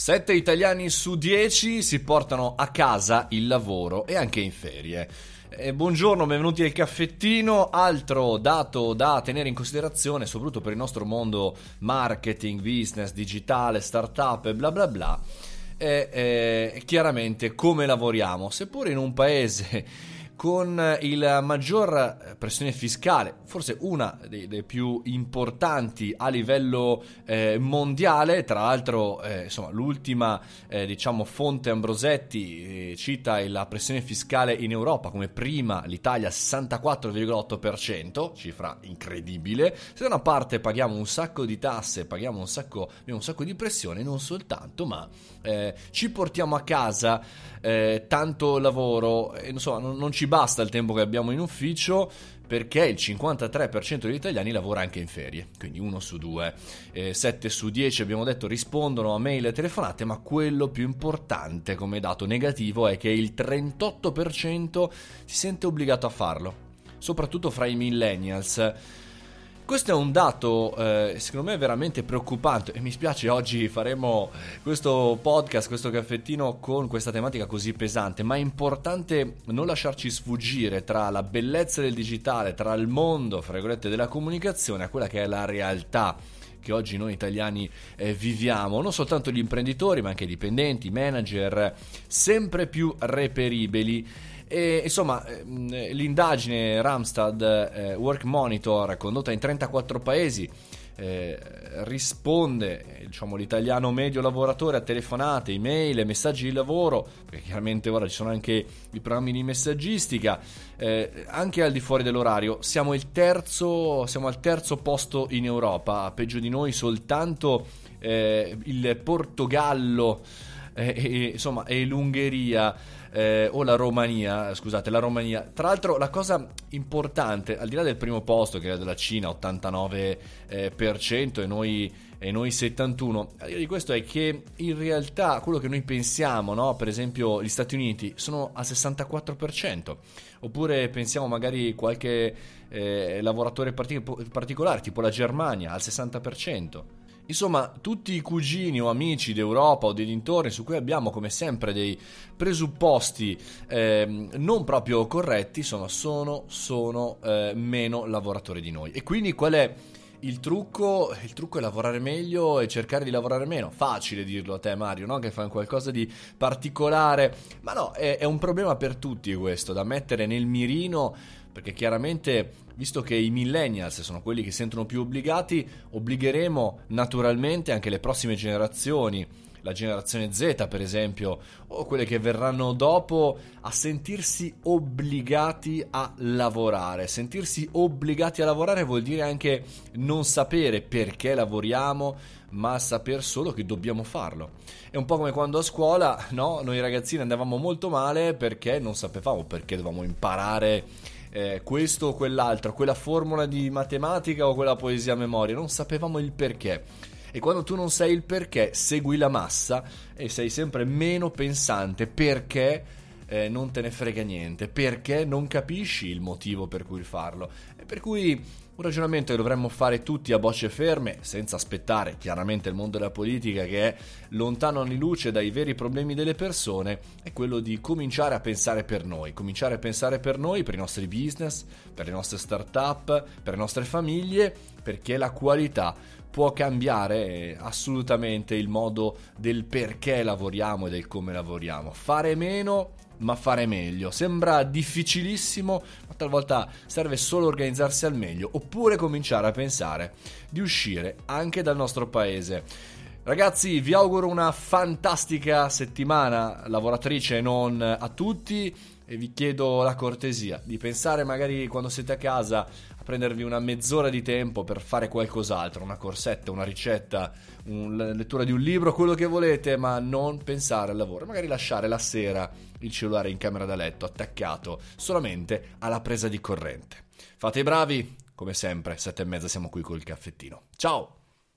7 italiani su 10 si portano a casa il lavoro e anche in ferie. Eh, buongiorno, benvenuti al caffettino. Altro dato da tenere in considerazione, soprattutto per il nostro mondo marketing, business, digitale, startup e bla bla bla, è, è chiaramente come lavoriamo. Seppure in un paese con il maggior pressione fiscale, forse una delle più importanti a livello eh, mondiale, tra l'altro eh, insomma, l'ultima eh, diciamo, fonte Ambrosetti eh, cita la pressione fiscale in Europa come prima l'Italia 64,8%, cifra incredibile, se da una parte paghiamo un sacco di tasse, paghiamo un sacco, un sacco di pressione, non soltanto, ma eh, ci portiamo a casa eh, tanto lavoro, insomma non, non ci basta il tempo che abbiamo in ufficio perché il 53% degli italiani lavora anche in ferie, quindi uno su due, eh, 7 su 10 abbiamo detto rispondono a mail e telefonate, ma quello più importante come dato negativo è che il 38% si sente obbligato a farlo, soprattutto fra i millennials. Questo è un dato, eh, secondo me, veramente preoccupante e mi spiace oggi faremo questo podcast, questo caffettino con questa tematica così pesante, ma è importante non lasciarci sfuggire tra la bellezza del digitale, tra il mondo, fra virgolette, della comunicazione a quella che è la realtà che oggi noi italiani eh, viviamo, non soltanto gli imprenditori, ma anche i dipendenti, manager, sempre più reperibili. E, insomma, ehm, l'indagine Ramstad eh, Work Monitor, condotta in 34 paesi, eh, risponde diciamo, l'italiano medio lavoratore a telefonate, email, messaggi di lavoro, perché chiaramente ora ci sono anche i programmi di messaggistica, eh, anche al di fuori dell'orario. Siamo, terzo, siamo, al terzo posto in Europa, peggio di noi soltanto eh, il Portogallo eh, e, insomma, e l'Ungheria eh, o la Romania, scusate, la Romania. Tra l'altro la cosa importante, al di là del primo posto che è della Cina, 89% eh, e noi e noi 71. A dire di questo è che in realtà quello che noi pensiamo, no? per esempio gli Stati Uniti, sono al 64%, oppure pensiamo magari qualche eh, lavoratore partic- particolare, tipo la Germania, al 60%. Insomma, tutti i cugini o amici d'Europa o dei dintorni su cui abbiamo come sempre dei presupposti eh, non proprio corretti sono, sono, sono eh, meno lavoratori di noi. E quindi qual è il trucco? Il trucco è lavorare meglio e cercare di lavorare meno. Facile dirlo a te Mario, no? Che fai qualcosa di particolare. Ma no, è, è un problema per tutti questo, da mettere nel mirino perché chiaramente, visto che i millennials sono quelli che sentono più obbligati, obbligheremo naturalmente anche le prossime generazioni, la generazione Z per esempio, o quelle che verranno dopo, a sentirsi obbligati a lavorare. Sentirsi obbligati a lavorare vuol dire anche non sapere perché lavoriamo, ma saper solo che dobbiamo farlo. È un po' come quando a scuola, no? Noi ragazzini andavamo molto male perché non sapevamo perché dovevamo imparare eh, questo o quell'altro, quella formula di matematica o quella poesia a memoria, non sapevamo il perché. E quando tu non sai il perché, segui la massa e sei sempre meno pensante perché eh, non te ne frega niente, perché non capisci il motivo per cui farlo. E per cui un ragionamento che dovremmo fare tutti a bocce ferme, senza aspettare chiaramente il mondo della politica che è lontano anni luce dai veri problemi delle persone, è quello di cominciare a pensare per noi, cominciare a pensare per noi, per i nostri business, per le nostre start-up, per le nostre famiglie, perché la qualità può cambiare assolutamente il modo del perché lavoriamo e del come lavoriamo. Fare meno ma fare meglio. Sembra difficilissimo, ma talvolta serve solo organizzarsi al meglio oppure cominciare a pensare di uscire anche dal nostro paese. Ragazzi, vi auguro una fantastica settimana lavoratrice e non a tutti e vi chiedo la cortesia di pensare magari quando siete a casa a prendervi una mezz'ora di tempo per fare qualcos'altro, una corsetta, una ricetta, una lettura di un libro, quello che volete, ma non pensare al lavoro, magari lasciare la sera il cellulare in camera da letto attaccato solamente alla presa di corrente. Fate i bravi, come sempre, sette e mezza siamo qui col caffettino. Ciao!